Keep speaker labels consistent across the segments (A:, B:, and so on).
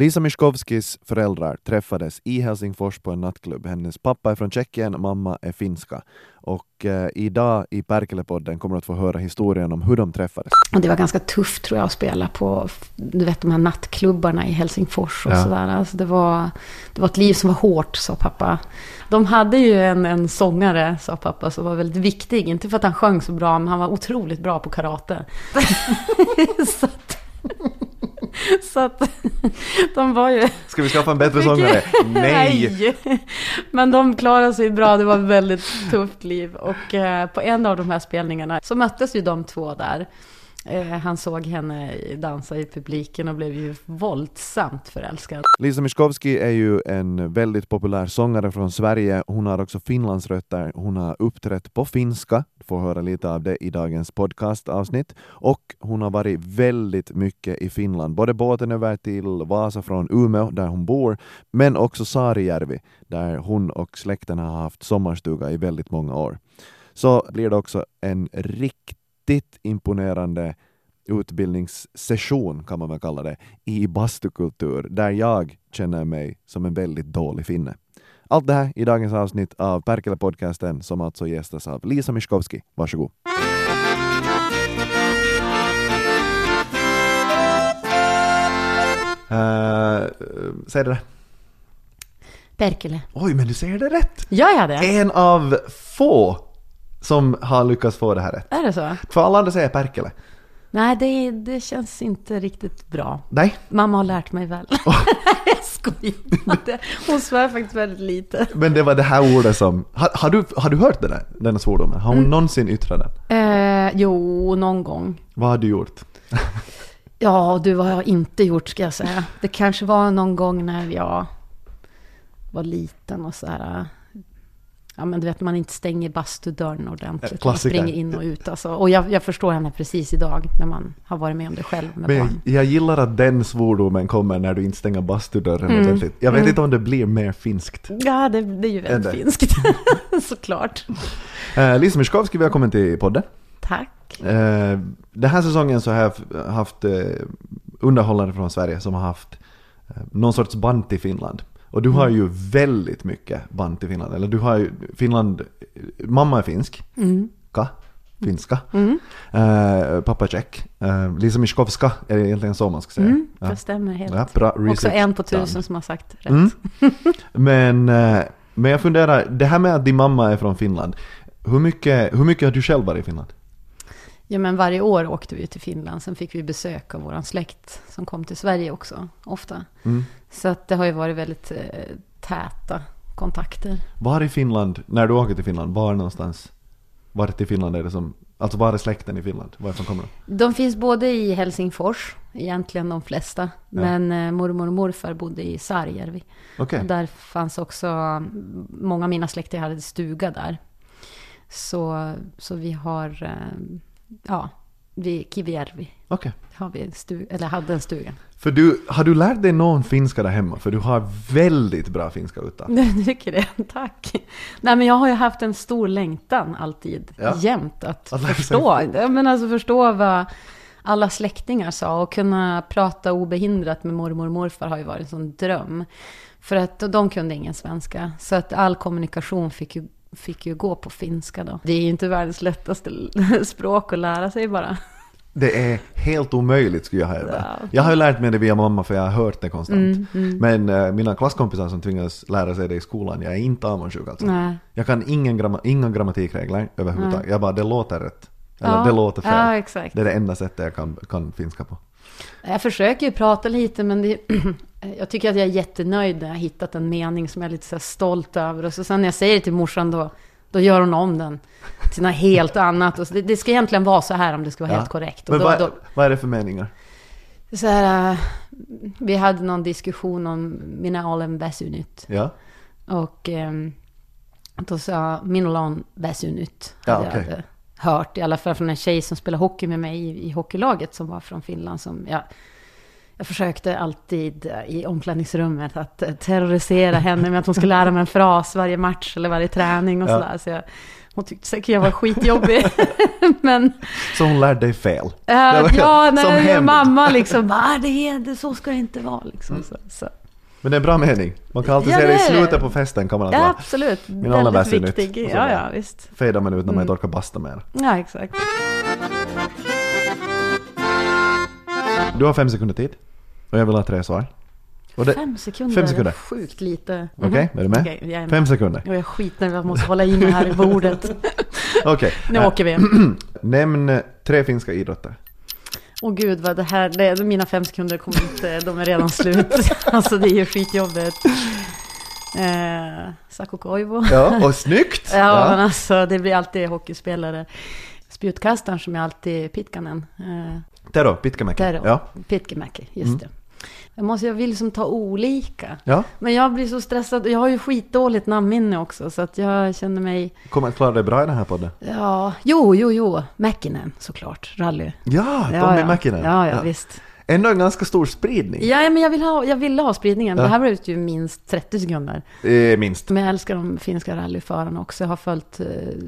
A: Lisa Miskovskis föräldrar träffades i Helsingfors på en nattklubb. Hennes pappa är från Tjeckien, mamma är finska. Och eh, idag i Perkelepodden kommer du att få höra historien om hur de träffades.
B: Och det var ganska tufft tror jag att spela på du vet, de här nattklubbarna i Helsingfors och
A: Ja.
B: sådär. Alltså det, var, det var ett liv som var hårt, sa pappa. De hade ju en, en sångare, sa pappa, som var väldigt viktig. Inte för att han sjöng så bra, men han var otroligt bra på karate. så att, så att de var ju...
A: Ska vi skaffa en bättre sångare? Nej!
B: Men de klarade sig bra, det var ett väldigt tufft liv. Och eh, på en av de här spelningarna så möttes ju de två där. Eh, han såg henne dansa i publiken och blev ju våldsamt förälskad.
A: Lisa Miskovsky är ju en väldigt populär sångare från Sverige. Hon har också Finlandsrötter. Hon har uppträtt på finska, få höra lite av det i dagens podcastavsnitt. Och hon har varit väldigt mycket i Finland, både båten över till Vasa från Umeå, där hon bor, men också Saarijärvi, där hon och släkten har haft sommarstuga i väldigt många år. Så blir det också en riktigt imponerande utbildningssession kan man väl kalla det, i bastukultur där jag känner mig som en väldigt dålig finne. Allt det här i dagens avsnitt av Perkele-podcasten som alltså gästas av Lisa Miskovsky. Varsågod. Uh, säg det.
B: Perkele.
A: Oj, men du säger det rätt!
B: Gör jag det?
A: En av få som har lyckats få det här rätt.
B: Är det så?
A: För alla andra säger Perkele.
B: Nej, det, det känns inte riktigt bra.
A: Nej,
B: Mamma har lärt mig väl. jag skojar. Hon svär faktiskt väldigt lite.
A: Men det var det här ordet som... Har, har, du, har du hört det där, den svordomen? Har hon
B: Mm.
A: någonsin yttrat den?
B: Eh, jo, någon gång.
A: Vad har du gjort?
B: Ja, du vad har jag inte gjort ska jag säga. Det kanske var någon gång när jag var liten och så här. Ja, men du vet man inte stänger bastudörren ordentligt. Man springer in och ut alltså. Och jag, jag förstår henne precis idag när man har varit med om det själv med
A: Men jag,
B: barn.
A: jag gillar att den svordomen kommer när du inte stänger bastudörren
B: Mm.
A: ordentligt. Jag vet
B: Mm.
A: inte om det blir mer finskt.
B: Ja, det, det är ju väldigt finskt. Såklart.
A: Uh, Lisa Miskovsky, välkommen till podden.
B: Tack.
A: Eh, den här säsongen så har jag haft uh, underhållare från Sverige som har haft uh, någon sorts band till Finland. Och du har
B: Mm.
A: ju väldigt mycket band till Finland. Eller du har ju Finland... Mamma är finsk.
B: Mm.
A: Ka? Finska.
B: Mm.
A: Eh, pappa är tjeck. Uh, Lisa Miskovska är det egentligen så man ska säga.
B: Mm,
A: ja.
B: det stämmer helt.
A: Ja, bra
B: Också en på tusen som har sagt rätt.
A: Mm. Men, eh, men jag funderar, det här med att din mamma är från Finland. Hur mycket, hur mycket har du själv varit i Finland?
B: Ja, men varje år åkte vi till Finland. Sen fick vi besök av vår släkt som kom till Sverige också, ofta.
A: Mm.
B: Så att det har ju varit väldigt eh, täta kontakter.
A: Var i Finland, när du åker till Finland, var någonstans? Var i Finland är det som, alltså var är släkten i Finland? Varifrån kommer de?
B: De finns både i Helsingfors, egentligen de flesta. Men eh, mormor och morfar bodde i Saarijärvi.
A: Okej.
B: Och där fanns också, många av mina släktingar hade stuga där. Så, så vi har, eh, ja, vid Kivijärvi
A: Okej.
B: har vi stu, eller hade en stuga.
A: För du, har du lärt dig någon finska där hemma? För du har väldigt bra finska uttal.
B: Du tycker det? Tack. Nej, men jag har ju haft en stor längtan alltid,
A: Ja.
B: jämt, att,
A: Att
B: förstå. Men alltså förstå vad alla släktingar sa och kunna prata obehindrat med mormor och morfar har ju varit en sån dröm. För att de kunde ingen svenska, så att all kommunikation fick ju, fick ju gå på finska då. Det är ju inte världens lättaste språk att lära sig bara.
A: Det är helt omöjligt skulle jag hävda.
B: Ja.
A: Jag har ju lärt mig det via mamma för jag har hört det konstant.
B: Mm, mm.
A: Men eh, mina klasskompisar som tvingas lära sig det i skolan, jag är inte avundsjuk alltså.
B: Nej.
A: Jag kan ingen gramma, inga grammatikregler överhuvudtaget. Jag bara, det låter rätt. Eller
B: Ja,
A: det låter fel.
B: ja.
A: Det är det enda sättet jag kan, kan finska på.
B: Jag försöker ju prata lite, men det, jag tycker att jag är jättenöjd när jag har hittat en mening som jag är lite så stolt över. Och så sen när jag säger det till morsan då, då gör hon om den till något helt annat. Och så, det, det ska egentligen vara så här om det ska vara
A: Ja.
B: helt korrekt.
A: Men
B: då,
A: vad,
B: då,
A: vad är det för meningar?
B: så här, äh, vi hade någon diskussion om Minä olen väsynyt.
A: Ja?
B: Och ähm, då sa on väsynyt.
A: Ja, okej.
B: jag hört, i alla fall från en tjej som spelar hockey med mig i, i hockeylaget som var från Finland. Som jag, Jag försökte alltid eh, i omklädningsrummet att eh, terrorisera henne med att hon skulle lära mig en fras varje match eller varje träning och
A: Ja.
B: sådär. Så jag, hon tyckte säkert jag var skitjobbig. Men
A: Så hon lärde dig fel. var-
B: ja, när
A: hämnd.
B: mamma liksom bara, "Ah, det är, det, så ska det inte vara liksom. Så, så.
A: Men det är en bra mening. Man kan alltid
B: Ja,
A: se det i slutet på festen kan man
B: Ja,
A: vara
B: absolut.
A: Min
B: Väldigt
A: nytt.
B: viktig.
A: Så
B: Ja, ja, visst.
A: fejda man ut när man
B: Mm.
A: inte orkar basta mer.
B: Ja, exakt.
A: Du har fem sekunder tid. Och jag vill ha tre svar. Det,
B: fem sekunder.
A: fem sekunder.
B: är Sjukt lite.
A: Okej, är du med?
B: Jag är med.
A: fem sekunder.
B: Jag skiter i jag måste hålla i mig här i bordet.
A: Okej.
B: Nu
A: Äh,
B: åker vi.
A: Nämn tre finska idrotter.
B: Åh gud, vad det här, det, mina fem sekunder kommer inte, de är redan slut. Alltså det är ju skitjobbigt. Eh, Saku Koivu.
A: Ja, och snyggt!
B: Ja, men alltså det blir alltid hockeyspelare. Spjutkastaren som är alltid Pitkanen. Eh,
A: Tero, Pitkämäki.
B: Tero.
A: Ja.
B: Pitkämäki, just
A: Mm.
B: det. Jag, måste, jag vill liksom ta olika.
A: ja.
B: Men jag blir så stressad. Jag har ju skitdåligt namnminne också. Så att jag känner mig...
A: Kommer att klara dig bra i den här podden.
B: Ja, jo, jo, jo. Mäkinen såklart. Rally.
A: Ja, Tommy
B: ja, ja.
A: Mäkinen.
B: Ja, ja, visst.
A: Ändå en ganska stor spridning.
B: Ja, men jag vill ha, jag ville ha spridningen.
A: Ja.
B: Det här blev ju minst 30 sekunder.
A: Eh, minst.
B: Men jag älskar de finska rallyförarna också. Jag har följt eh,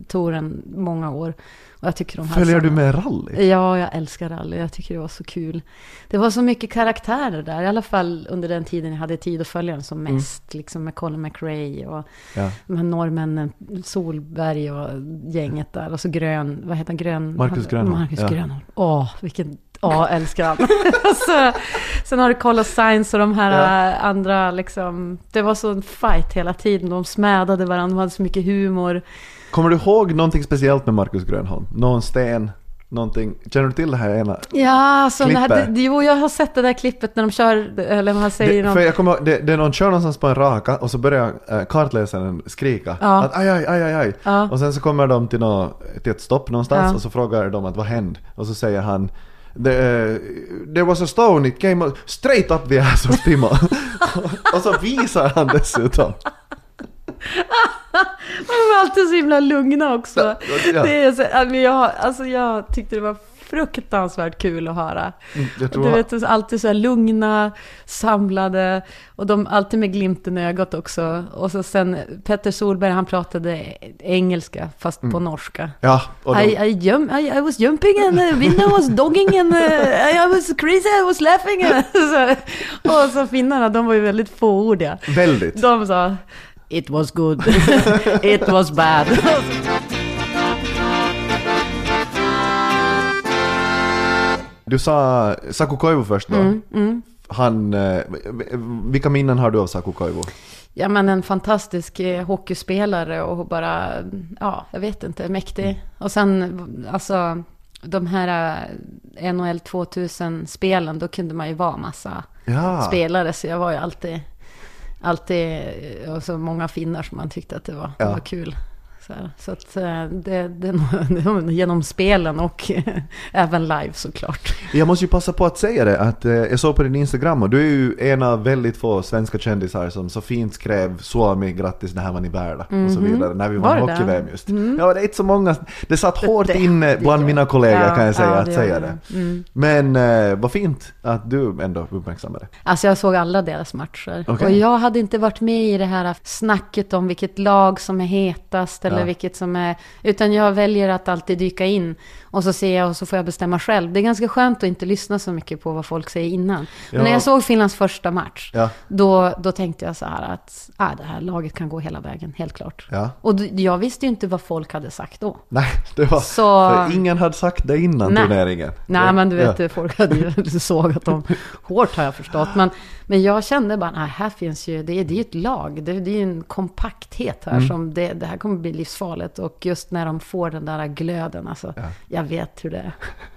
B: touren många år. Och jag tycker de här
A: Följer du med rally?
B: Ja, jag älskar rally. Jag tycker det var så kul. Det var så mycket karaktärer där. I alla fall under den tiden jag hade tid att följa den som mest. Liksom med Colin McRae och
A: Ja.
B: de här norrmännen, Solberg och gänget där. Och så Grön, vad heter han? Grön?
A: Marcus Grönholm,
B: Marcus
A: ja.
B: Grönholm. Åh, vilken, åh, älskar han. Så, sen har du Carlos Sainz och de här äh, andra liksom. Det var så en fight hela tiden. De smädade varandra, de hade så mycket humor.
A: Kommer du ihåg någonting speciellt med Marcus Grönholm? Någon sten? Någonting? Känner du till det här ena?
B: Ja, så det här,
A: Klippet.
B: det, jo, jag har sett det där klippet när de kör, eller man säger
A: Det,
B: någon...
A: för jag kommer det, det är någon kör någonstans på en raka och så börjar äh, kartläsaren skrika
B: Ja.
A: att aj, aj, aj, aj, aj.
B: Ja.
A: Och sen så kommer de till, nå, till ett stopp någonstans
B: Ja.
A: och så frågar de att vad hände? Och så säger han The, uh, there was a stone, it came straight up the ass of Timo. och så visar han dessutom.
B: De var alltid så himla lugna också.
A: Ja, ja.
B: Det är så, men jag, alltså jag tyckte det var fruktansvärt kul att höra.
A: Mm, tror
B: Du vet, alltid så här lugna, samlade och de alltid med glimten i ögat också. Och så sen Petter Solberg, han pratade engelska fast på norska.
A: Ja, och de,
B: I, I, jump, I, I was jumping and the window was dogging and uh, I was crazy, I was laughing. så, och så finnarna, de var ju väldigt fåordiga.
A: väldigt.
B: De sa It was good, it was bad.
A: Du sa Saku Koivu först då.
B: Mm, mm.
A: Han, eh, vilka minnen har du av Saku Koivu?
B: Ja men en fantastisk eh, hockeyspelare och bara, ja jag vet inte, mäktig. Och sen alltså de här eh, NHL 2000-spelen, då kunde man ju vara massa
A: Ja,
B: spelare. Så jag var ju alltid, alltid, och så många finnar som man tyckte att det var,
A: Ja.
B: det var kul. Så, här. så att eh, det, det, det genom spelen och även live såklart.
A: jag måste ju passa på att säga det att eh, jag såg på din Instagram och du är ju en av väldigt få svenska kändisar som så fint skrev Suomi, grattis det här var ni värda och så vidare när vi
B: Var
A: vann
B: det
A: hockey-VM
B: det?
A: just. Ja, det är inte så många, det satt hårt
B: Det-
A: inne
B: det
A: bland
B: gör-
A: mina kollegor
B: Ja,
A: kan jag säga
B: ja,
A: att
B: det
A: säga det.
B: det. Mm.
A: Men eh, vad fint att du ändå uppmärksammade det.
B: Alltså jag såg alla deras matcher.
A: Okej.
B: Och jag hade inte varit med i det här snacket om vilket lag som är hetast eller
A: Ja.
B: vilket som är... Utan jag väljer att alltid dyka in. Och så ser jag och så får jag bestämma själv. Det är ganska skönt att inte lyssna så mycket på vad folk säger innan. Men
A: Ja.
B: när jag såg Finlands första match,
A: Ja,
B: då, då tänkte jag så här att ah, det här laget kan gå hela vägen, helt klart. Och jag visste ju inte vad folk hade sagt då.
A: Nej, det var...
B: Så-
A: För ingen hade sagt det innan
B: Nej.
A: turneringen.
B: Nej, men du vet, folk hade ju sågat dem hårt har jag förstått. Men, men jag kände bara, nej, här finns ju, det är, det är ju ett lag. Det, det är ju en kompakthet
A: Mm.
B: här som, det, det här kommer bli livsfarligt. Och just när de får den där glöden, alltså,
A: Ja.
B: jag vet hur det är.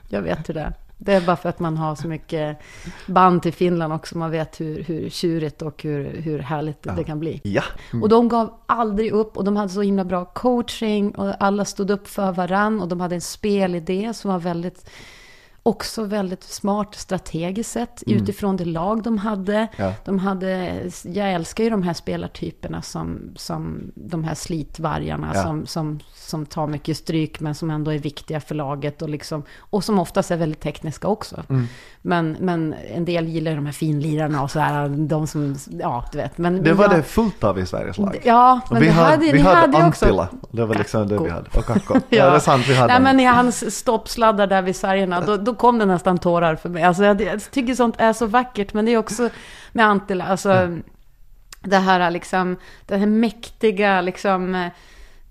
B: Jag vet hur det är. Det är bara för att man har så mycket band till Finland också. Man vet hur, hur tjurigt och hur, hur härligt det kan bli.
A: Ja.
B: Och de gav aldrig upp och de hade så himla bra coaching och alla stod upp för varann och de hade en spelidé som var väldigt också väldigt smart strategiskt sett utifrån det lag de hade.
A: Ja.
B: De hade, jag älskar ju de här spelartyperna som, som de här slitvargarna
A: Ja.
B: som, som, som tar mycket stryk men som ändå är viktiga för laget och, liksom, och som oftast är väldigt tekniska också.
A: Mm.
B: Men, men en del gillar ju de här finlirarna och så här, de som, ja du vet. Men
A: Det var
B: jag,
A: det fullt av i Sveriges lag.
B: Ja, men
A: vi hade,
B: hade,
A: vi hade,
B: hade ju också...
A: Det var liksom det vi
B: Kakko.
A: hade. Och Kakko. ja. det är sant, vi hade
B: Nej, men i hans stoppsladdar där vid sargerna, då, då kom det nästan tårar för mig. Alltså, jag, jag tycker sånt är så vackert, men det är också med Antilla, alltså det här liksom, den här mäktiga liksom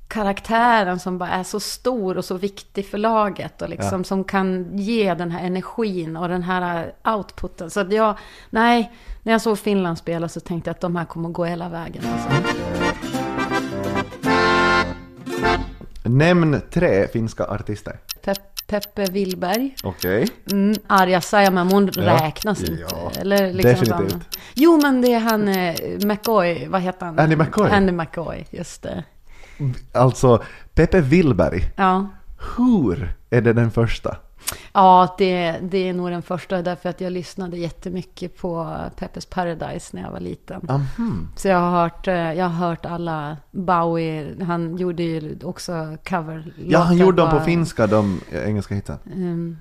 B: karaktären som bara är så stor och så viktig för laget och liksom som kan ge den här energin och den här outputen. Så att jag, nej, när jag såg Finland spela så tänkte jag att de här kommer gå hela vägen. Alltså.
A: Nämn tre finska artister.
B: Pep, Peppe Willberg.
A: Okej.
B: Mm, Arja Saijonmaa, hon
A: Ja.
B: räknas
A: Ja,
B: inte. Eller liksom
A: definitivt.
B: Jo, men det är han eh, McCoy, vad heter han?
A: Andy McCoy.
B: Andy McCoy, just det.
A: Alltså, Pepe Willberg.
B: Ja,
A: Hur är det den första?
B: Ja det, det är nog den första, därför att jag lyssnade jättemycket på Peppes Paradise när jag var liten.
A: Mhm.
B: Så jag har hört, eh, jag har hört alla Bowie, han gjorde ju också cover
A: Ja, han gjorde dem på finska, de engelska hitsen.
B: Um,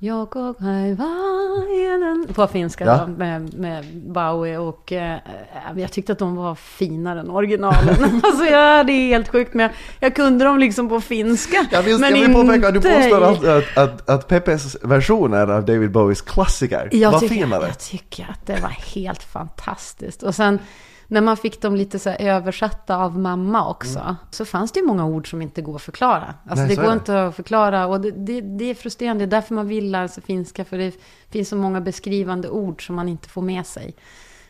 B: jag och Haivainen på finska
A: Ja.
B: då, med, med Bowie och eh, jag tyckte att de var finare än originalen. alltså ja, det är helt sjukt men jag, jag kunde dem liksom på finska.
A: Jag vill,
B: men
A: jag vill påpeka, du påstår alltid att, att, att Peppes versioner av David Bowies klassiker
B: jag
A: var
B: tycker,
A: finare.
B: Jag tycker att det var helt fantastiskt. Och sen när man fick dem lite så översatta av mamma också, så fanns det ju många ord som inte går att förklara. Alltså
A: Nej,
B: det går
A: det.
B: inte att förklara och det, det, det är frustrerande. Det är därför man vill lära sig finska, för det finns så många beskrivande ord som man inte får med sig.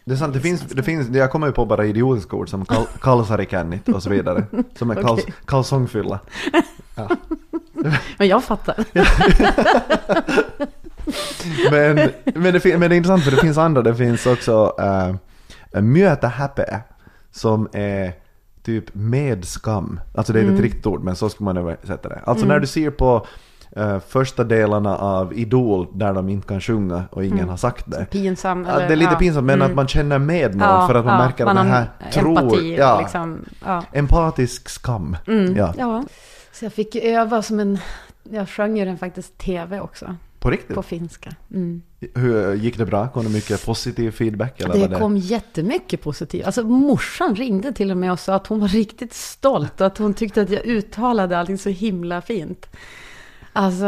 A: Det är sant, det finns, det finns, jag kommer ju på bara idiotiska ord som kal, kalsarikännit och så vidare. Som är kals, kalsongfylla. Ja.
B: Men jag fattar.
A: Men, men, det, men det är intressant för det finns andra, det finns också äh, möta häpe som är typ med skam. Alltså det är inte
B: Mm.
A: ett riktigt ord men så ska man översätta det. Alltså när du ser på äh, första delarna av Idol där de inte kan sjunga och ingen har sagt det.
B: Pinsam.
A: Ja,
B: Mm. eller-
A: det är lite
B: ja.
A: pinsamt men
B: Mm.
A: att man känner med någon
B: Ja,
A: för att man
B: ja,
A: märker att
B: man
A: den
B: har
A: här tror...
B: empati,
A: ja,
B: liksom. Ja.
A: Empatisk skam.
B: Mm.
A: Ja.
B: ja. Så jag fick öva som en... Jag sjöng ju den faktiskt tv också,
A: På riktigt?
B: på finska. Mm.
A: Hur gick det bra? Kom det mycket positiv feedback? Eller
B: Det
A: det...
B: kom jättemycket positivt. Alltså morsan ringde till och med och sa att hon var riktigt stolt och att hon tyckte att jag uttalade allting så himla fint. Alltså,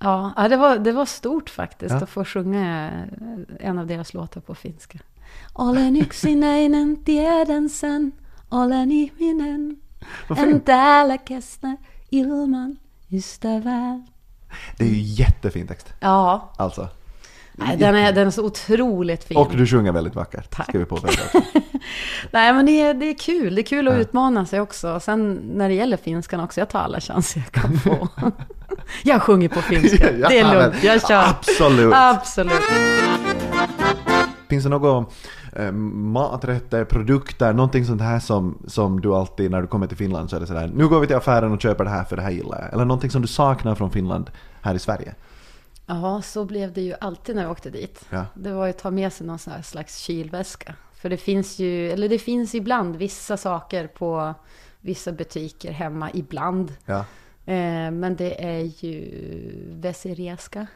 B: ja, det var, det var stort faktiskt
A: Ja.
B: att få sjunga en av deras låtar på finska. Olen yksinäinen tiedän sen, olen ihminen, en täällä kestä ilman ystävää.
A: Det är ju jättefin text.
B: Ja,
A: Alltså.
B: nej, den, är, den är så otroligt fin.
A: Och du sjunger väldigt vackert.
B: Tack.
A: Ska vi påpeka.
B: Nej, men det är, det är kul. Det är kul att
A: Ja.
B: utmana sig också. Sen när det gäller finskan också, jag tar alla chanser jag kan få. jag sjunger på finska.
A: Ja,
B: det är lugnt, jag kör.
A: Absolut.
B: Absolut.
A: Finns det några eh, maträtter, produkter, någonting sånt här som, som du alltid när du kommer till Finland så är det sådär nu går vi till affären och köper det här för det här gillar jag. Eller någonting som du saknar från Finland här i Sverige.
B: Ja, så blev det ju alltid när jag åkte dit.
A: Ja.
B: Det var ju att ta med sig någon slags kylväska. För det finns ju, eller det finns ibland vissa saker på vissa butiker hemma, ibland.
A: Ja.
B: Eh, men det är ju vesireska.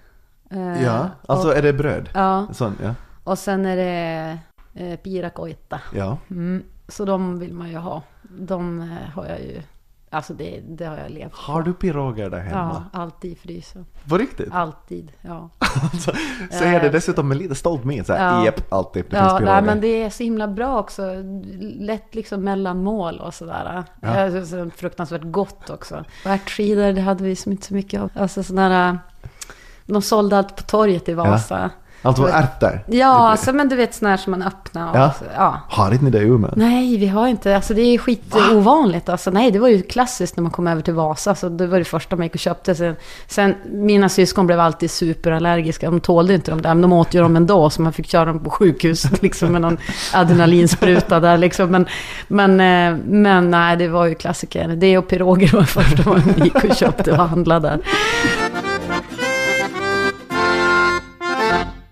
B: Eh,
A: ja. Alltså
B: och,
A: är det bröd?
B: ja,
A: Sån, ja.
B: och sen är det eh, pirakoita.
A: Ja.
B: Mm, så de vill man ju ha. De eh, har jag ju, alltså det, det har jag levt
A: Har du piroger där hemma?
B: Ja, alltid i frysen.
A: På riktigt?
B: Alltid, ja.
A: Alltså, säger det dessutom med lite stolt min såhär,
B: Ja.
A: japp, alltid. Det finns
B: Ja,
A: piroger.
B: nej, men det är så himla bra också. Lätt liksom mellanmål och sådär.
A: Ja.
B: Ja. Så fruktansvärt gott också. Och ärtskidor, det hade vi som inte så mycket av. Alltså sådana de sålde allt på torget i Vasa.
A: Alltså ärtor?
B: Ja, alltså, men du vet sådana här som man öppnar. Och,
A: Ja.
B: så, ja.
A: Har inte ni det i Umeå?
B: Nej, vi har inte. Alltså det är skitovanligt. Alltså, nej, det var ju klassiskt när man kom över till Vasa. Så det var det första man gick och köpte. Sen, sen mina syskon blev alltid superallergiska. De tålde inte de där. Men de åt ju dem ändå. Så man fick köra dem på sjukhuset liksom, med någon adrenalinspruta där. Liksom. Men, men, eh, men nej, det var ju klassiker. Det och piroger var första man gick och köpte och handlade där.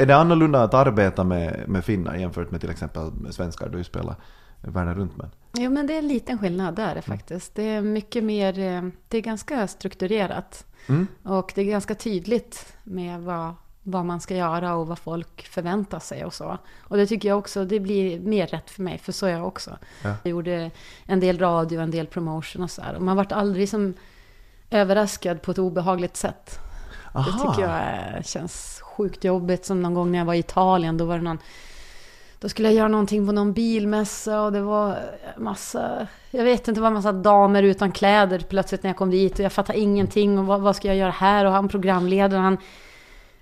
A: Är det annorlunda att arbeta med, med finnar jämfört med till exempel med svenskar du spelar världen runt med?
B: Jo, men det är en liten skillnad där faktiskt. Det är mycket mer, eh, det är ganska strukturerat.
A: Mm.
B: Och det är ganska tydligt med vad, vad man ska göra och vad folk förväntar sig och så. Och det tycker jag också, det blir mer rätt för mig, för så är jag också.
A: Ja.
B: Jag gjorde en del radio, en del promotion och så här. Och man vart aldrig som överraskad på ett obehagligt sätt. Det
A: Aha.
B: tycker jag känns sjukt jobbigt. Som någon gång när jag var i Italien, då var det någon... Då skulle jag göra någonting på någon bilmässa och det var massa... Jag vet inte, det var massa damer utan kläder plötsligt när jag kom dit. Och jag fattade ingenting. Och vad, vad ska jag göra här? Och han programledaren, han...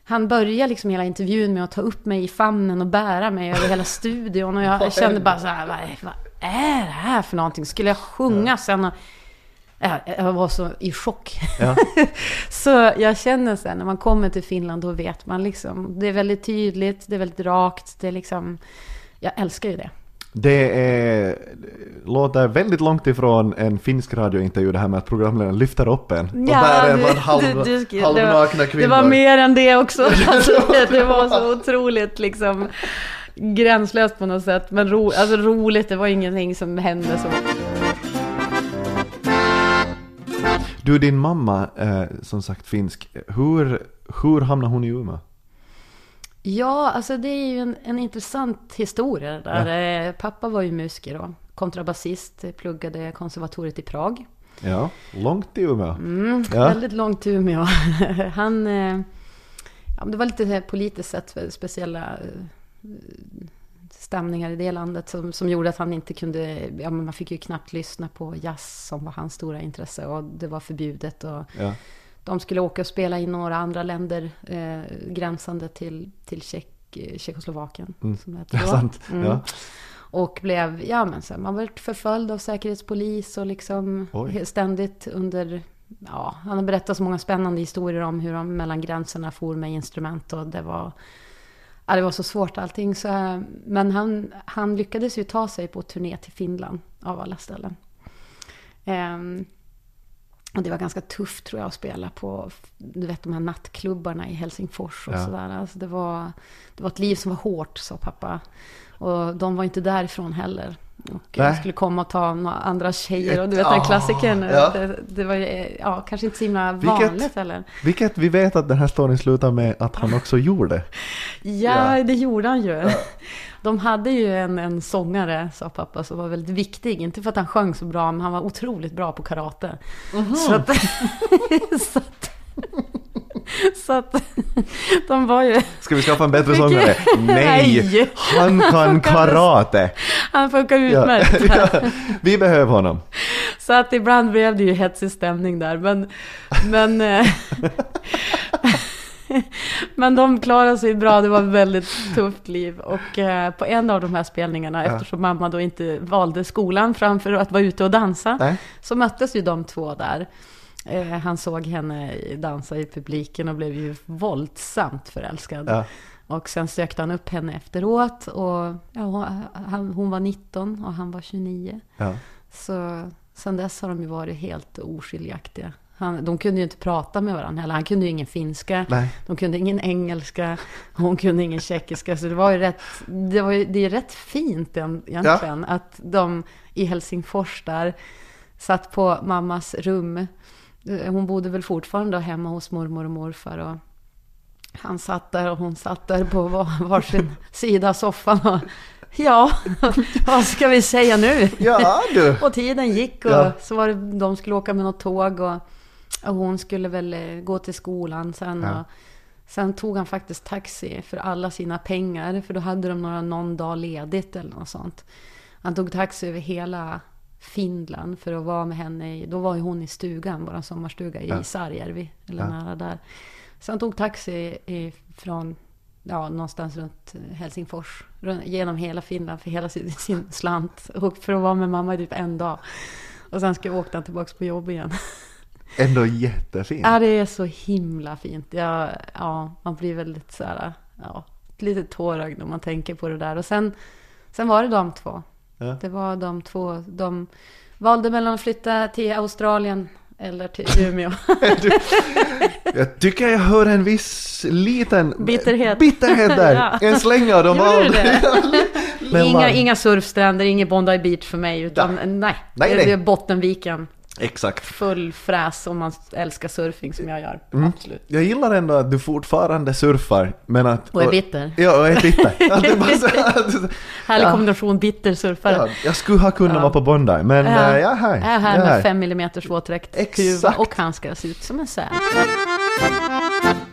B: Han började liksom hela intervjun med att ta upp mig i famnen och bära mig över hela studion. Och jag, jag kände bara så här, vad, vad är det här för någonting? Skulle jag sjunga sen? Och, jag, var så i chock.
A: Ja.
B: Så jag känner sen när man kommer till Finland, då vet man liksom. Det är väldigt tydligt, det är väldigt rakt. Det är liksom, jag älskar ju det.
A: Det är, låter väldigt långt ifrån en finsk radiointervju det här med att programledaren lyfter upp en. och där är man halv,
B: du- du- det,
A: halvnakna kvinnor.
B: det var mer än det också. Alltså, det, det var så otroligt liksom gränslöst på något sätt. Men ro, alltså, roligt, det var ingenting som hände så.
A: Du, din mamma är som sagt finsk. Hur, hur hamnade hon i Umeå?
B: Ja, alltså det är ju en, en intressant historia där. Eh, Pappa var ju musiker då, kontrabasist, pluggade konservatoriet i Prag.
A: Ja, långt i Umeå.
B: Mm,
A: Ja.
B: Väldigt långt till Umeå. Han, eh, ja, det var lite politiskt sett speciella eh, stämningar i det landet som, som gjorde att han inte kunde, ja men man fick ju knappt lyssna på jazz som var hans stora intresse och det var förbjudet och
A: Ja.
B: de skulle åka och spela i några andra länder eh, gränsande till, till Tjeck, eh, Tjeckoslovakien.
A: Mm.
B: Som det då.
A: sant.
B: Mm.
A: Ja.
B: Och blev, ja men så man var förföljd av säkerhetspolis och liksom
A: Oj.
B: ständigt under, ja, han har berättat så många spännande historier om hur de mellan gränserna for med instrument och det var, ja det var så svårt allting. Så, men han, han lyckades ju ta sig på turné till Finland av alla ställen. Ehm, och det var ganska tufft tror jag att spela på, du vet de här nattklubbarna i Helsingfors och
A: Ja.
B: sådär. Alltså det, var, det var ett liv som var hårt, sa pappa. Och de var inte därifrån heller. Och
A: Nej.
B: jag skulle komma och ta några andra tjejer och du vet
A: Ah,
B: den klassikern.
A: ja.
B: Det, det var ju, ja, kanske inte så himla
A: Vilket-
B: vanligt heller.
A: Vilket vi vet att den här storyn slutar med att han också gjorde.
B: Ja,
A: Ja.
B: det gjorde han ju. De hade ju en, en sångare, sa pappa, som var väldigt viktig. Inte för att han sjöng så bra, men han var otroligt bra på karate. Så att... så att så att de var ju...
A: Ska vi skaffa en bättre sångare? Nej! Han kan karate!
B: Han funkar
A: Ja.
B: utmärkt.
A: Ja. Vi behöver honom.
B: Så att ibland blev det ju hetsig stämning där. Men, men, eh, men de klarade sig bra. Det var ett väldigt tufft liv. Och eh, på en av de här spelningarna,
A: Ja.
B: eftersom mamma då inte valde skolan framför att vara ute och dansa,
A: Nej.
B: så möttes ju de två där. Eh, Han såg henne dansa i publiken och blev ju våldsamt förälskad.
A: Ja.
B: Och sen sökte han upp henne efteråt och ja, han, hon var 19 och han var 29.
A: Ja.
B: Så sen dess har de ju varit helt oskiljaktiga. Han, de kunde ju inte prata med varandra heller. Han kunde ju ingen finska.
A: Nej.
B: De kunde ingen engelska. Hon kunde ingen tjeckiska. Så det var ju rätt, det, var ju, det är rätt fint en- egentligen. Att de i Helsingfors där satt på mammas rum. Eh, Hon bodde väl fortfarande hemma hos mormor och morfar. Och han satt där och hon satt där på var- varsin sida av soffan. Och, ja, vad ska vi säga nu?
A: Ja, du!
B: Och tiden gick och
A: Ja.
B: så var det, de skulle åka med något tåg och, och hon skulle väl eh, gå till skolan sen.
A: Ja.
B: Och, sen tog han faktiskt taxi för alla sina pengar, för då hade de några, någon dag ledigt eller något sånt. Han tog taxi över hela Finland för att vara med henne. I, då var ju hon i stugan, vår sommarstuga i
A: Ja.
B: Sarjärvi, eller
A: Ja.
B: nära där. Så han tog taxi från ja, någonstans runt Helsingfors. Genom hela Finland för hela sin, sin slant. Och för att vara med mamma i typ en dag. Och sen ska åkte han tillbaka på jobb igen.
A: Ändå jättefint.
B: Ja, det är så himla fint. Ja, ja man blir väldigt så här, ja, lite tårögd när man tänker på det där. Och sen, sen var det de två.
A: Ja.
B: Det var de två. De valde mellan att flytta till Australien eller till Umeå.
A: Jag tycker jag hör en viss liten
B: Bitterhet.
A: bitterhet där.
B: Ja.
A: En släng av dem
B: du inga,
A: man-
B: inga surfstränder, ingen Bondi Beach för mig, utan nej.
A: Nej,
B: det,
A: nej.
B: det är Bottenviken.
A: Exakt.
B: Full fräs om man älskar surfing som jag gör.
A: Mm.
B: Absolut.
A: Jag gillar ändå att du fortfarande surfar, men att...
B: Och är bitter.
A: Ja, och är bitter. Att det bara så,
B: Härlig
A: Ja.
B: kombination bitter surfare.
A: ja, jag skulle ha kunnat
B: Ja.
A: vara på Bondi, men
B: Ja.
A: äh, jag är här.
B: Jag är här
A: Jag
B: med fem millimeters våtdräkt,
A: Exakt.
B: kuva och handskar, ser ut som en säl.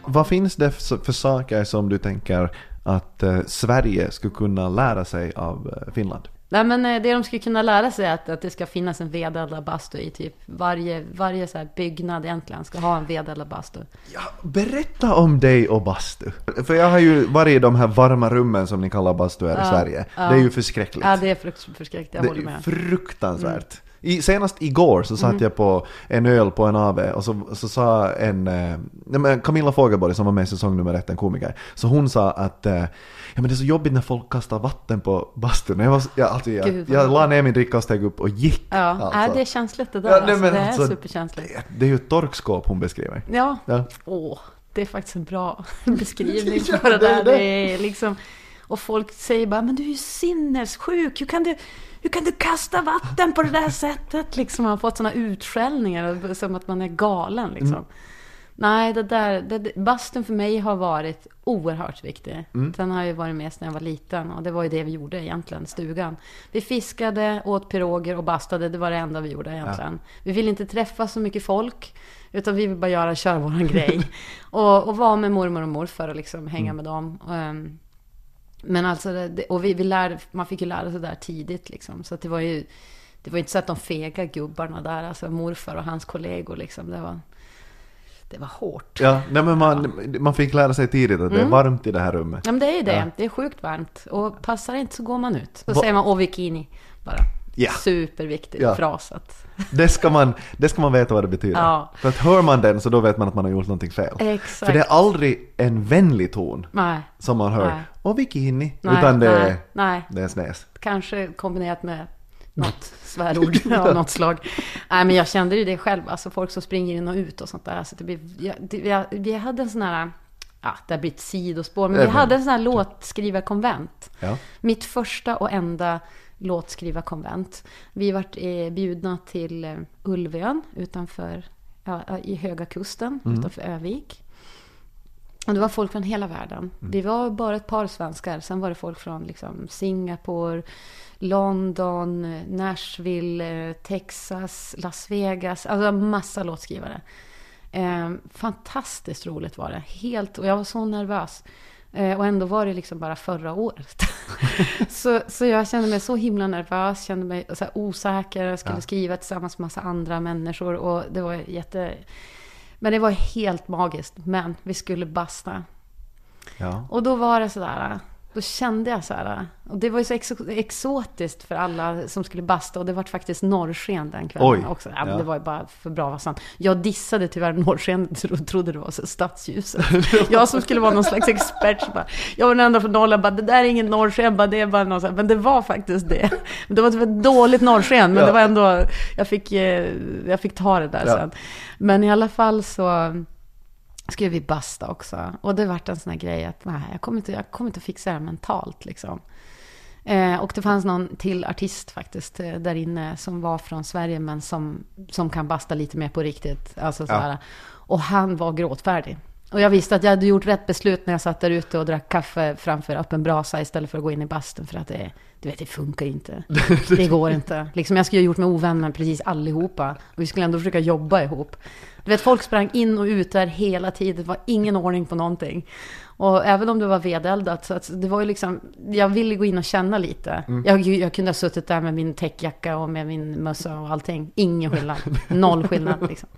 A: Vad finns det för, för saker som du tänker att eh, Sverige skulle kunna lära sig av eh, Finland?
B: Nej men eh, det de skulle kunna lära sig är att, att det ska finnas en vedeldad bastu i typ varje, varje så byggnad egentligen ska ha en vedeldad bastu.
A: Ja, berätta om dig och bastu. För jag har ju varit i de här varma rummen som ni kallar bastuer i
B: Ja,
A: Sverige.
B: ja.
A: Det är ju förskräckligt.
B: Ja det är förskräckligt, jag
A: det
B: håller
A: är
B: med.
A: fruktansvärt. I, senast igår så satt jag på en öl på en AV och så, så sa en, eh, Camilla Fogelborg som var med i säsong nummer ett, en komiker, så hon sa att eh, ja men det är så jobbigt när folk kastar vatten på bastun. Jag, var, jag, alltså, jag,
B: Gud,
A: jag la ner min dricka och steg upp och gick.
B: Ja,
A: alltså.
B: nej, det är känsligt det där.
A: Ja, nej,
B: alltså,
A: men
B: det är
A: alltså,
B: superkänsligt.
A: Det, det är ju ett torkskåp hon beskriver.
B: Ja,
A: Ja.
B: åh, det är faktiskt en bra beskrivning för det
A: det är
B: där.
A: det.
B: Det är liksom, och folk säger bara, men du är ju sinnessjuk, hur kan du, hur kan du kasta vatten på det där sättet? Liksom, man har fått sådana utskällningar, som att man är galen liksom.
A: Mm.
B: Nej, det där, det, bastun för mig har varit oerhört viktig.
A: Mm.
B: Den har ju varit med sedan jag var liten och det var ju det vi gjorde egentligen, stugan. Vi fiskade, åt piroger och bastade, det var det enda vi gjorde egentligen. Vi ville inte träffa så mycket folk, utan vi ville bara göra, köra våran grej. Och, och vara med mormor och morfar och liksom hänga med dem. Ehm, men alltså, det, det- och vi, vi lärde, man fick ju lära sig där tidigt liksom. Så det var ju, det var inte så att de fega gubbarna där, alltså morfar och hans kollegor liksom. Det var, det var hårt.
A: Ja, nej men man, man fick lära sig tidigt att det är
B: Mm.
A: varmt i det här rummet.
B: Ja men det är ju det.
A: Ja.
B: Det är sjukt varmt. Och passar inte så går man ut. Då
A: Va-
B: säger man åh bikini. Bara.
A: Ja.
B: Superviktig
A: Ja.
B: fras.
A: Det ska, man, det ska man veta vad det betyder.
B: Ja.
A: För att hör man den så då vet man att man har gjort någonting fel.
B: exakt.
A: För det är aldrig en vänlig ton
B: Nej.
A: som man hör.
B: Nej.
A: Och bikini.
B: Nej,
A: utan det,
B: nej,
A: är-
B: nej.
A: det är snäs.
B: Kanske kombinerat med något svärord av något slag. Nej, men jag kände ju det själv. Alltså folk som springer in och ut och sånt där. Alltså det blir, jag, det, jag, vi hade en sån här, ja, det har blivit sidospår, men vi hade en sån här låtskrivarkonvent.
A: Ja.
B: Mitt första och enda låtskrivarkonvent. Vi vart eh, bjudna till eh, Ulvön utanför, ja, i Höga Kusten utanför Övik. Och det var folk från hela världen. Det var bara ett par svenskar. Sen var det folk från liksom, Singapore, London, Nashville, eh, Texas, Las Vegas. Alltså massa låtskrivare. Eh, fantastiskt roligt var det. Helt, och jag var så nervös. Eh, och ändå var det liksom bara förra året. så, så jag kände mig så himla nervös, kände mig så osäker. Jag skulle
A: Ja.
B: skriva tillsammans med massa andra människor. Och det var jätte... Men det var helt magiskt. Men vi skulle basta.
A: Ja.
B: Och då var det sådär, då kände jag så här, och det var ju så exo- exotiskt för alla som skulle basta och det var faktiskt norrsken den kvällen
A: Oj,
B: också. Ja,
A: ja.
B: Det var ju bara för bra sant. Jag dissade tyvärr norrsken, tro- trodde det var så stadsljuset. jag som skulle vara någon slags expert, bara, jag var den enda från Norrland, bara, det där är ingen norrsken, bara, det är bara här. men det var faktiskt det. Det var ett väldigt dåligt norrsken, men
A: Ja.
B: det var ändå, jag fick, eh, jag fick ta det där sen. Men i alla fall så skulle vi basta också. Och det vart en sån här grej att nej, jag kommer inte, jag kommer inte fixa det här mentalt liksom. Eh, och det fanns någon till artist faktiskt eh, där inne som var från Sverige men som, som kan basta lite mer på riktigt. Alltså,
A: Ja.
B: Och han var gråtfärdig. Och jag visste att jag hade gjort rätt beslut när jag satt där ute och drack kaffe framför öppen brasa istället för att gå in i bastun. För att det, du vet, det funkar inte. Det går inte. Liksom, jag skulle ha gjort mig ovän med precis allihopa. Och vi skulle ändå försöka jobba ihop. Du vet, folk sprang in och ut där hela tiden. Det var ingen ordning på någonting. Och även om det var vedeldat, så att det var ju liksom, jag ville gå in och känna lite. Jag, jag kunde ha suttit där med min täckjacka och med min mössa och allting. Ingen skillnad. Noll skillnad liksom.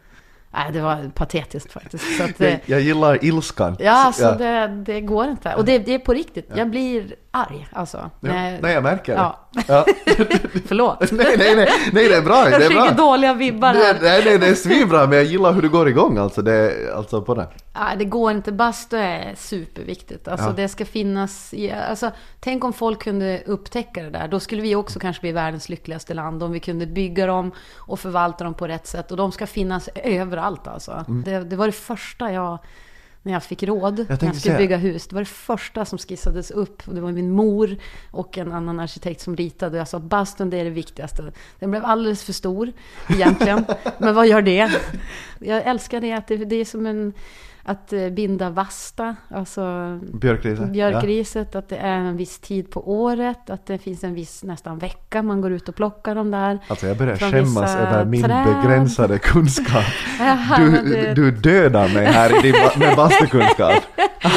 B: Nej, det var patetiskt faktiskt. Så att, eh,
A: Jag, gillar ilskan.
B: Ja, alltså
A: Ja.
B: Det, det går inte. Och det, det är på riktigt. Jag blir arg. Alltså.
A: Ja.
B: Nej,
A: Nej, jag märker det.
B: ja.
A: Ja.
B: Förlåt.
A: nej, nej, nej, nej, det är bra.
B: Jag
A: det är
B: skickar
A: bra.
B: dåliga vibbar här.
A: nej, nej, det är svinbra, men jag gillar hur du går igång alltså, det, alltså på det.
B: Ja, det går inte. Bastu är superviktigt. Alltså
A: Ja.
B: det ska finnas... Alltså, tänk om folk kunde upptäcka det där. Då skulle vi också kanske bli världens lyckligaste land. Om vi kunde bygga dem och förvalta dem på rätt sätt. Och de ska finnas överallt alltså. Det, det var det första jag... När jag fick råd, när jag skulle bygga hus. Det var det första som skissades upp. Och det var min mor och en annan arkitekt som ritade. Och jag sa att bastun det är det viktigaste. Den blev alldeles för stor egentligen. Men vad gör det? Jag älskar det att det, det är som en... Att eh, binda vasta, alltså
A: Björkriset.
B: björkriset, att det är en viss tid på året, att det finns en viss nästan vecka man går ut och plockar dem där.
A: Alltså jag börjar skämmas över min
B: träd.
A: begränsade kunskap.
B: Jaha,
A: Du,
B: det-
A: du dödar mig här i din, ba- med bastukunskap.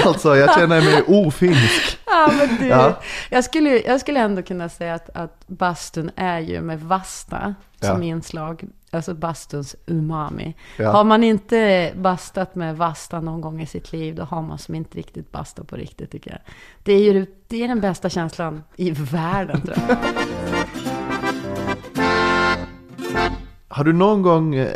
A: Alltså jag känner mig ofinsk.
B: Ja, men du,
A: Ja.
B: jag, skulle, jag skulle ändå kunna säga att, att bastun är ju med vasta som
A: Ja.
B: inslag, alltså bastuns umami.
A: Ja.
B: Har man inte bastat med vasta någon gång i sitt liv, då har man som inte riktigt bastat på riktigt tycker jag. Det är ju det är den bästa känslan i världen tror jag.
A: Har du någon gång eh,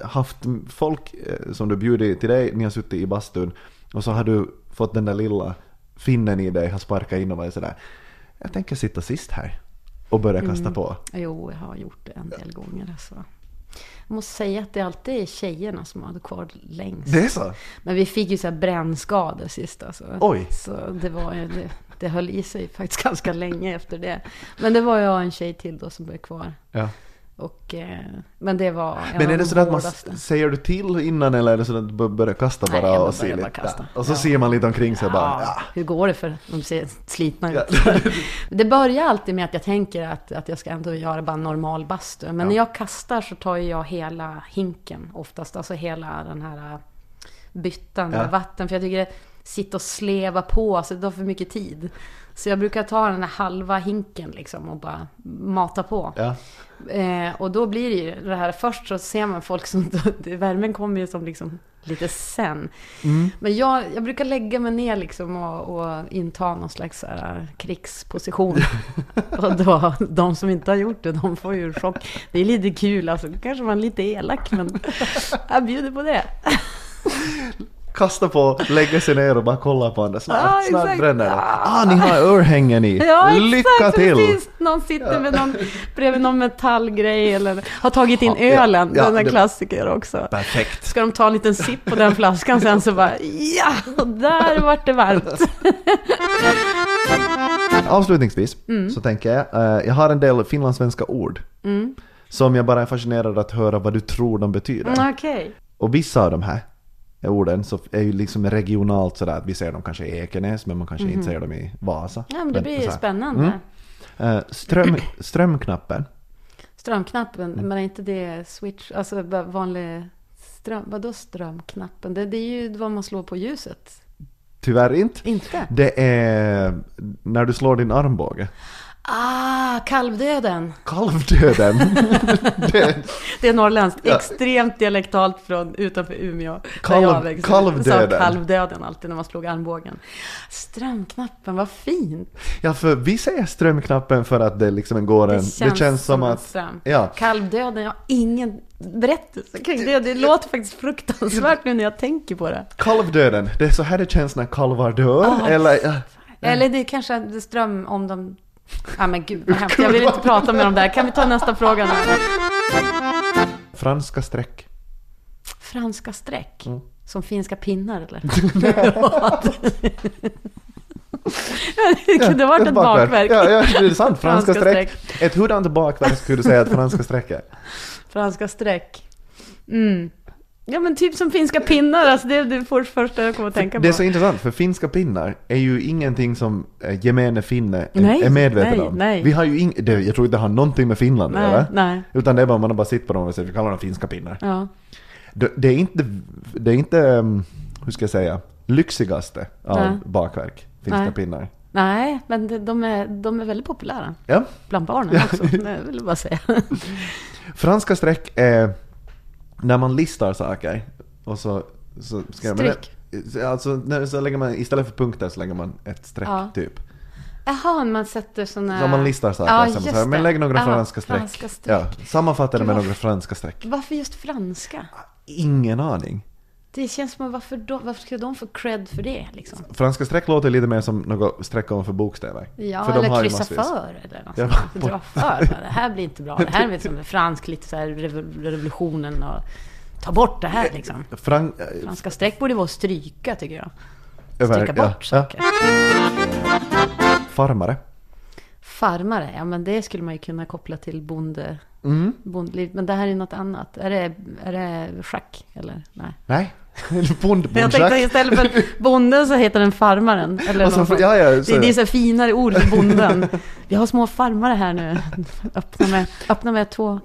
A: haft folk eh, som du bjudit till dig, ni har suttit i bastun och så har du fått den där lilla finnen i dig, har sparkat in och varit sådär Jag tänker sitta sist här och börja
B: Mm.
A: kasta på.
B: Jo, jag har gjort det en del gånger. Alltså. Jag måste säga att det alltid är tjejerna som hade kvar längst.
A: Det är så?
B: Men vi fick ju så här brännskador sist alltså.
A: Oj.
B: Så det var ju, det, det höll i sig faktiskt ganska länge efter det. Men det var jag och en tjej till då som blev kvar.
A: Ja.
B: Och, eh, men det var en
A: Men är det
B: de
A: så att man säger du till innan eller är det så att du börjar kasta
B: Nej,
A: bara
B: jag
A: och
B: börjar
A: se
B: bara
A: lite?
B: kasta.
A: Ja. Och så
B: Ja.
A: ser man lite omkring sig bara ja.
B: Hur går det för de ser slitna ut?
A: Ja.
B: Det börjar alltid med att jag tänker att, att jag ska ändå göra bara normal bastu. Men
A: Ja.
B: när jag kastar så tar jag hela hinken oftast. Alltså hela den här äh, byttan
A: Ja.
B: med vatten. För jag tycker det sitta och sleva på, så det tar för mycket tid. Så jag brukar ta den här halva hinken liksom och bara mata på.
A: Ja.
B: Eh, och då blir det ju det här, först så ser man folk som, värmen kommer ju som liksom lite sen.
A: Mm.
B: Men jag, jag brukar lägga mig ner liksom och, och inta någon slags här, krigsposition. och då, de som inte har gjort det, de får ju chock. Det är lite kul, alltså kanske man är lite elak, men jag bjuder på det.
A: Kasta på, lägga sig ner och bara kolla på andra. Snart,
B: Ja,
A: snart
B: exakt.
A: bränner det. Ah, ni har örhängen i.
B: Ja,
A: Lycka
B: exakt,
A: till!
B: precis. Någon sitter med någon, bredvid någon metallgrej eller har tagit in
A: ja,
B: ölen.
A: ja,
B: den är klassiker också.
A: Perfekt.
B: Ska de ta en liten sipp på den flaskan sen så bara ja, där vart det varmt.
A: Avslutningsvis
B: Mm.
A: så tänker jag, eh, jag har en del finlandssvenska ord.
B: Mm.
A: Som jag bara är fascinerad att höra vad du tror de betyder.
B: Mm, Okej.
A: Och vissa av de här orden så är ju liksom regionalt sådär att vi ser dem kanske i Ekenäs men man kanske inte ser dem i Vasa.
B: Mhm. Ja, men det blir ju spännande.
A: Mm. Eh, ström, strömknappen.
B: Strömknappen,
A: Mm.
B: men är inte det switch, alltså vanlig ström, vadå strömknappen? Det, det är ju vad man slår på ljuset.
A: Tyvärr inte.
B: Inte?
A: Det är när du slår din armbåge.
B: Ah, kalvdöden.
A: Kalvdöden. det,
B: Det är norrländskt,
A: Ja.
B: extremt dialektalt från utanför Umeå.
A: Kalv- kalvdöden.
B: Kalvdöden alltid när man slog armbågen. Strömknappen, vad fint.
A: ja, för vi säger strömknappen för att det liksom går en... Det känns, som
B: en
A: att...
B: ström.
A: Ja,
B: Kalvdöden, jag har ingen berättelse kring det. Det låter faktiskt fruktansvärt nu när jag tänker på det.
A: kalvdöden. Det är så här det känns när kalvar dör.
B: Ah,
A: eller...
B: Eller det är kanske ström om de... Ja men gud vad hemskt. Jag vill inte prata med dem där. Kan vi ta nästa fråga nu?
A: Franska streck.
B: Franska streck.
A: Mm.
B: Som finska pinnar eller? det kunde varit ett bakverk.
A: Ja, ja, det är sant. Franska,
B: Franska
A: streck. Ett hurdant bakverk skulle du säga att franska streck är.
B: Franska streck. Mm. Ja men typ som finska pinnar, alltså det är det för- första jag kommer att tänka på.
A: Det är så intressant, för finska pinnar är ju ingenting som eh, gemene finne är-
B: Nej,
A: är medveten
B: nej,
A: om.
B: nej.
A: Vi har ju ing- det, jag tror inte det har någonting med Finland
B: nej,
A: göra.
B: nej.
A: Utan det är bara man har bara sitt på dem och säger vi kallar dem finska pinnar.
B: Ja.
A: Det, det är inte, det är inte, um, hur ska jag säga, lyxigaste av
B: Nej.
A: bakverk, finska pinnar.
B: Nej, men de är, de är väldigt populära.
A: Ja.
B: Bland barnen också, det vill jag bara säga.
A: Franska streck är när man listar saker och så, så ska man-
B: Streck.
A: Alltså, när, så lägger man, istället för punkter så lägger man ett streck
B: Ja.
A: typ.
B: Jaha, man sätter sådana...
A: Som man listar saker.
B: Ja,
A: så här, men lägg några
B: Ja,
A: franska streck.
B: franska streck.
A: Ja, sammanfatta det med några franska streck.
B: Varför just franska?
A: Ingen aning.
B: Det känns som att varför, då, varför ska de få cred för det liksom?
A: Franska streck låter lite mer som något streck ovanför bokstäver.
B: Ja,
A: För de
B: eller kryssa för eller något
A: Ja,
B: sånt. Dra för. Det här blir inte bra. Det här är liksom fransk, lite så här revo- revolutionen och ta bort det här liksom.
A: Fran-
B: Franska streck borde vara stryka tycker jag. Stryka bort
A: ja.
B: saker.
A: Farmare.
B: Farmare, ja men det skulle man ju kunna koppla till bonde,
A: Mm.
B: bondliv. Men det här är något annat. Är det, är det schack eller? Nej.
A: Nej. Bond,
B: Jag tänkte istället för bonden så heter den farmaren. Eller
A: Och så-
B: något sånt.
A: ja, ja, så-
B: det, det är så finare ord för bonden. Vi har små farmare här nu. Öppna med, öppna med två.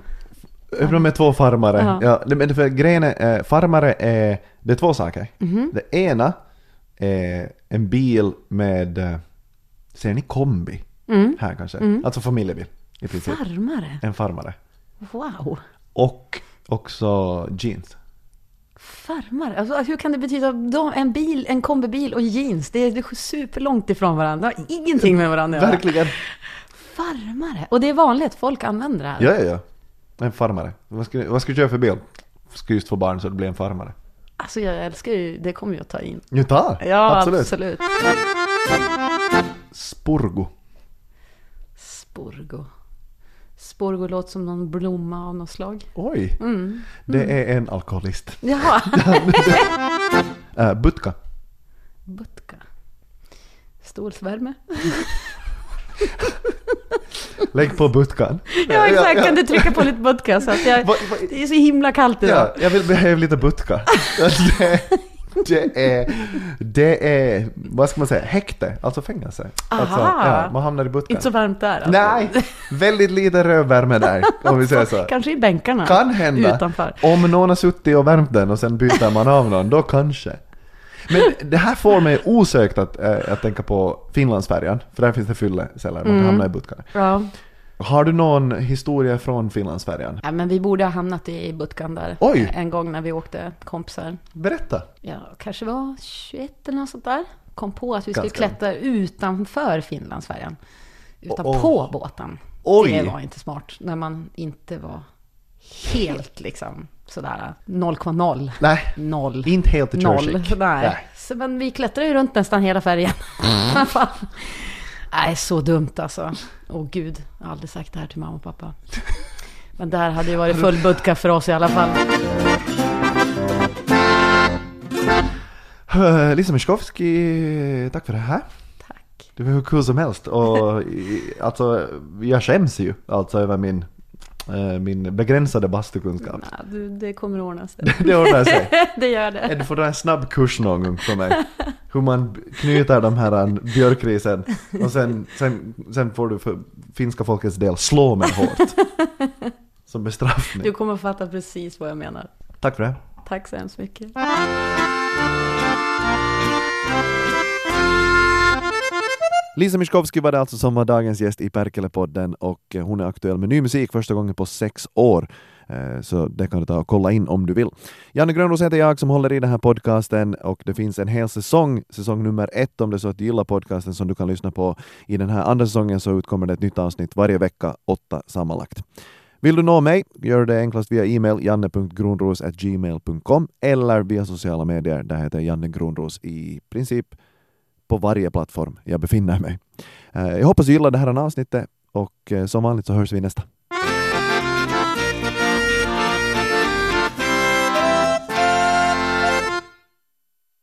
A: Öppna med två farmare. Ja.
B: Ja.
A: men för grejen är, eh, farmare är, det är två saker.
B: Mhm.
A: Det ena är en bil med, eh, ser ni kombi?
B: Mm.
A: Här kanske?
B: Mm.
A: Alltså familjebil i princip.
B: Farmare?
A: En farmare.
B: Wow.
A: Och också jeans.
B: Farmare? Alltså, hur kan det betyda de, en bil, en kombibil och jeans? Det är, det är superlångt ifrån varandra. Det har ingenting med varandra att.
A: Verkligen.
B: Farmare? Och det är vanligt, folk använder det här.
A: Ja, ja, ja. En farmare. Vad ska, vad ska du köra för bil? Ska just få barn så det blir en farmare.
B: Alltså jag älskar ju, det kommer att ta in.
A: Ja, ta!
B: Ja,
A: Absolut.
B: absolut.
A: Spurgo.
B: Sporgo. Sporgo låter som någon blomma av något slag.
A: Oj!
B: Mm.
A: Det är en alkoholist.
B: Jaha.
A: Äh, butka.
B: Butka. Stålsvärme.
A: Lägg på butkan.
B: Ja, exakt. Kan du trycka på lite butka så att jag...
A: Va- va-
B: Det är så himla kallt idag.
A: Ja, jag vill behöva lite butka. Det, är, det är, vad ska man säga, häkte, alltså fängelse. Alltså, ja, man hamnar i butkan.
B: Inte så varmt där alltså.
A: Nej, väldigt lite rövvärme där, om vi säger så.
B: Kanske i bänkarna.
A: Kan hända.
B: Utanför.
A: Om någon har suttit och värmt den och sen byter man av någon, då kanske. Men det här får mig osökt att, äh, att tänka på Finlandsfärjan, för där finns det fylleceller, man kan
B: Mm.
A: hamna i butkan.
B: Ja.
A: Har du någon historia från Finlandsfärjan?
B: ja, men vi borde ha hamnat i Butkan där.
A: Oj.
B: En gång när vi åkte kompisar.
A: Berätta!
B: Ja, kanske var 21 eller något sånt där. Kom på att vi skulle
A: Ganska
B: klättra utanför Finlandsfärjan. Utan
A: Oh, oh.
B: på båten.
A: Oj.
B: Det var inte smart. När man inte var helt liksom sådär 0,0.
A: Nej,
B: Noll.
A: inte helt i
B: Noll.
A: körskick.
B: Nej. Så, men vi klättrade ju runt nästan hela färjan. Fan. Nej, så dumt alltså. Åh gud, jag har aldrig sagt det här till mamma och pappa. Men där hade ju varit full budka för oss i alla fall.
A: Lisa Miskovsky, tack för det här.
B: Tack.
A: Det var hur kul som helst och alltså jag skäms ju alltså över min, eh, min begränsade bastukunskap.
B: Du, det kommer ordna sig.
A: Det ordnar sig.
B: det gör det.
A: Du får dra en snabb kurs någon gång för mig. Hur man knyter de här an- björkrisen och sen, sen, sen får du för finska folkets del slå mig hårt. Som bestraffning.
B: Du kommer fatta precis vad jag menar.
A: Tack för det.
B: Tack så hemskt mycket.
A: Lisa Miskovsky var det alltså som var dagens gäst i Perkele-podden och eh, hon är aktuell med ny musik första gången på sex år. Eh, så det kan du ta och kolla in om du vill. Janne Grönros heter jag som håller i den här podcasten och det finns en hel säsong, säsong nummer ett om det är så att du gillar podcasten som du kan lyssna på. I den här andra säsongen så utkommer det ett nytt avsnitt varje vecka, åtta sammanlagt. Vill du nå mig, gör det enklast via e-mail janne.gronros.gmail.com eller via sociala medier, där heter Janne Gronros i princip på varje plattform jag befinner mig. Eh, jag hoppas du gillar det här avsnittet och eh, som vanligt så hörs vi nästa.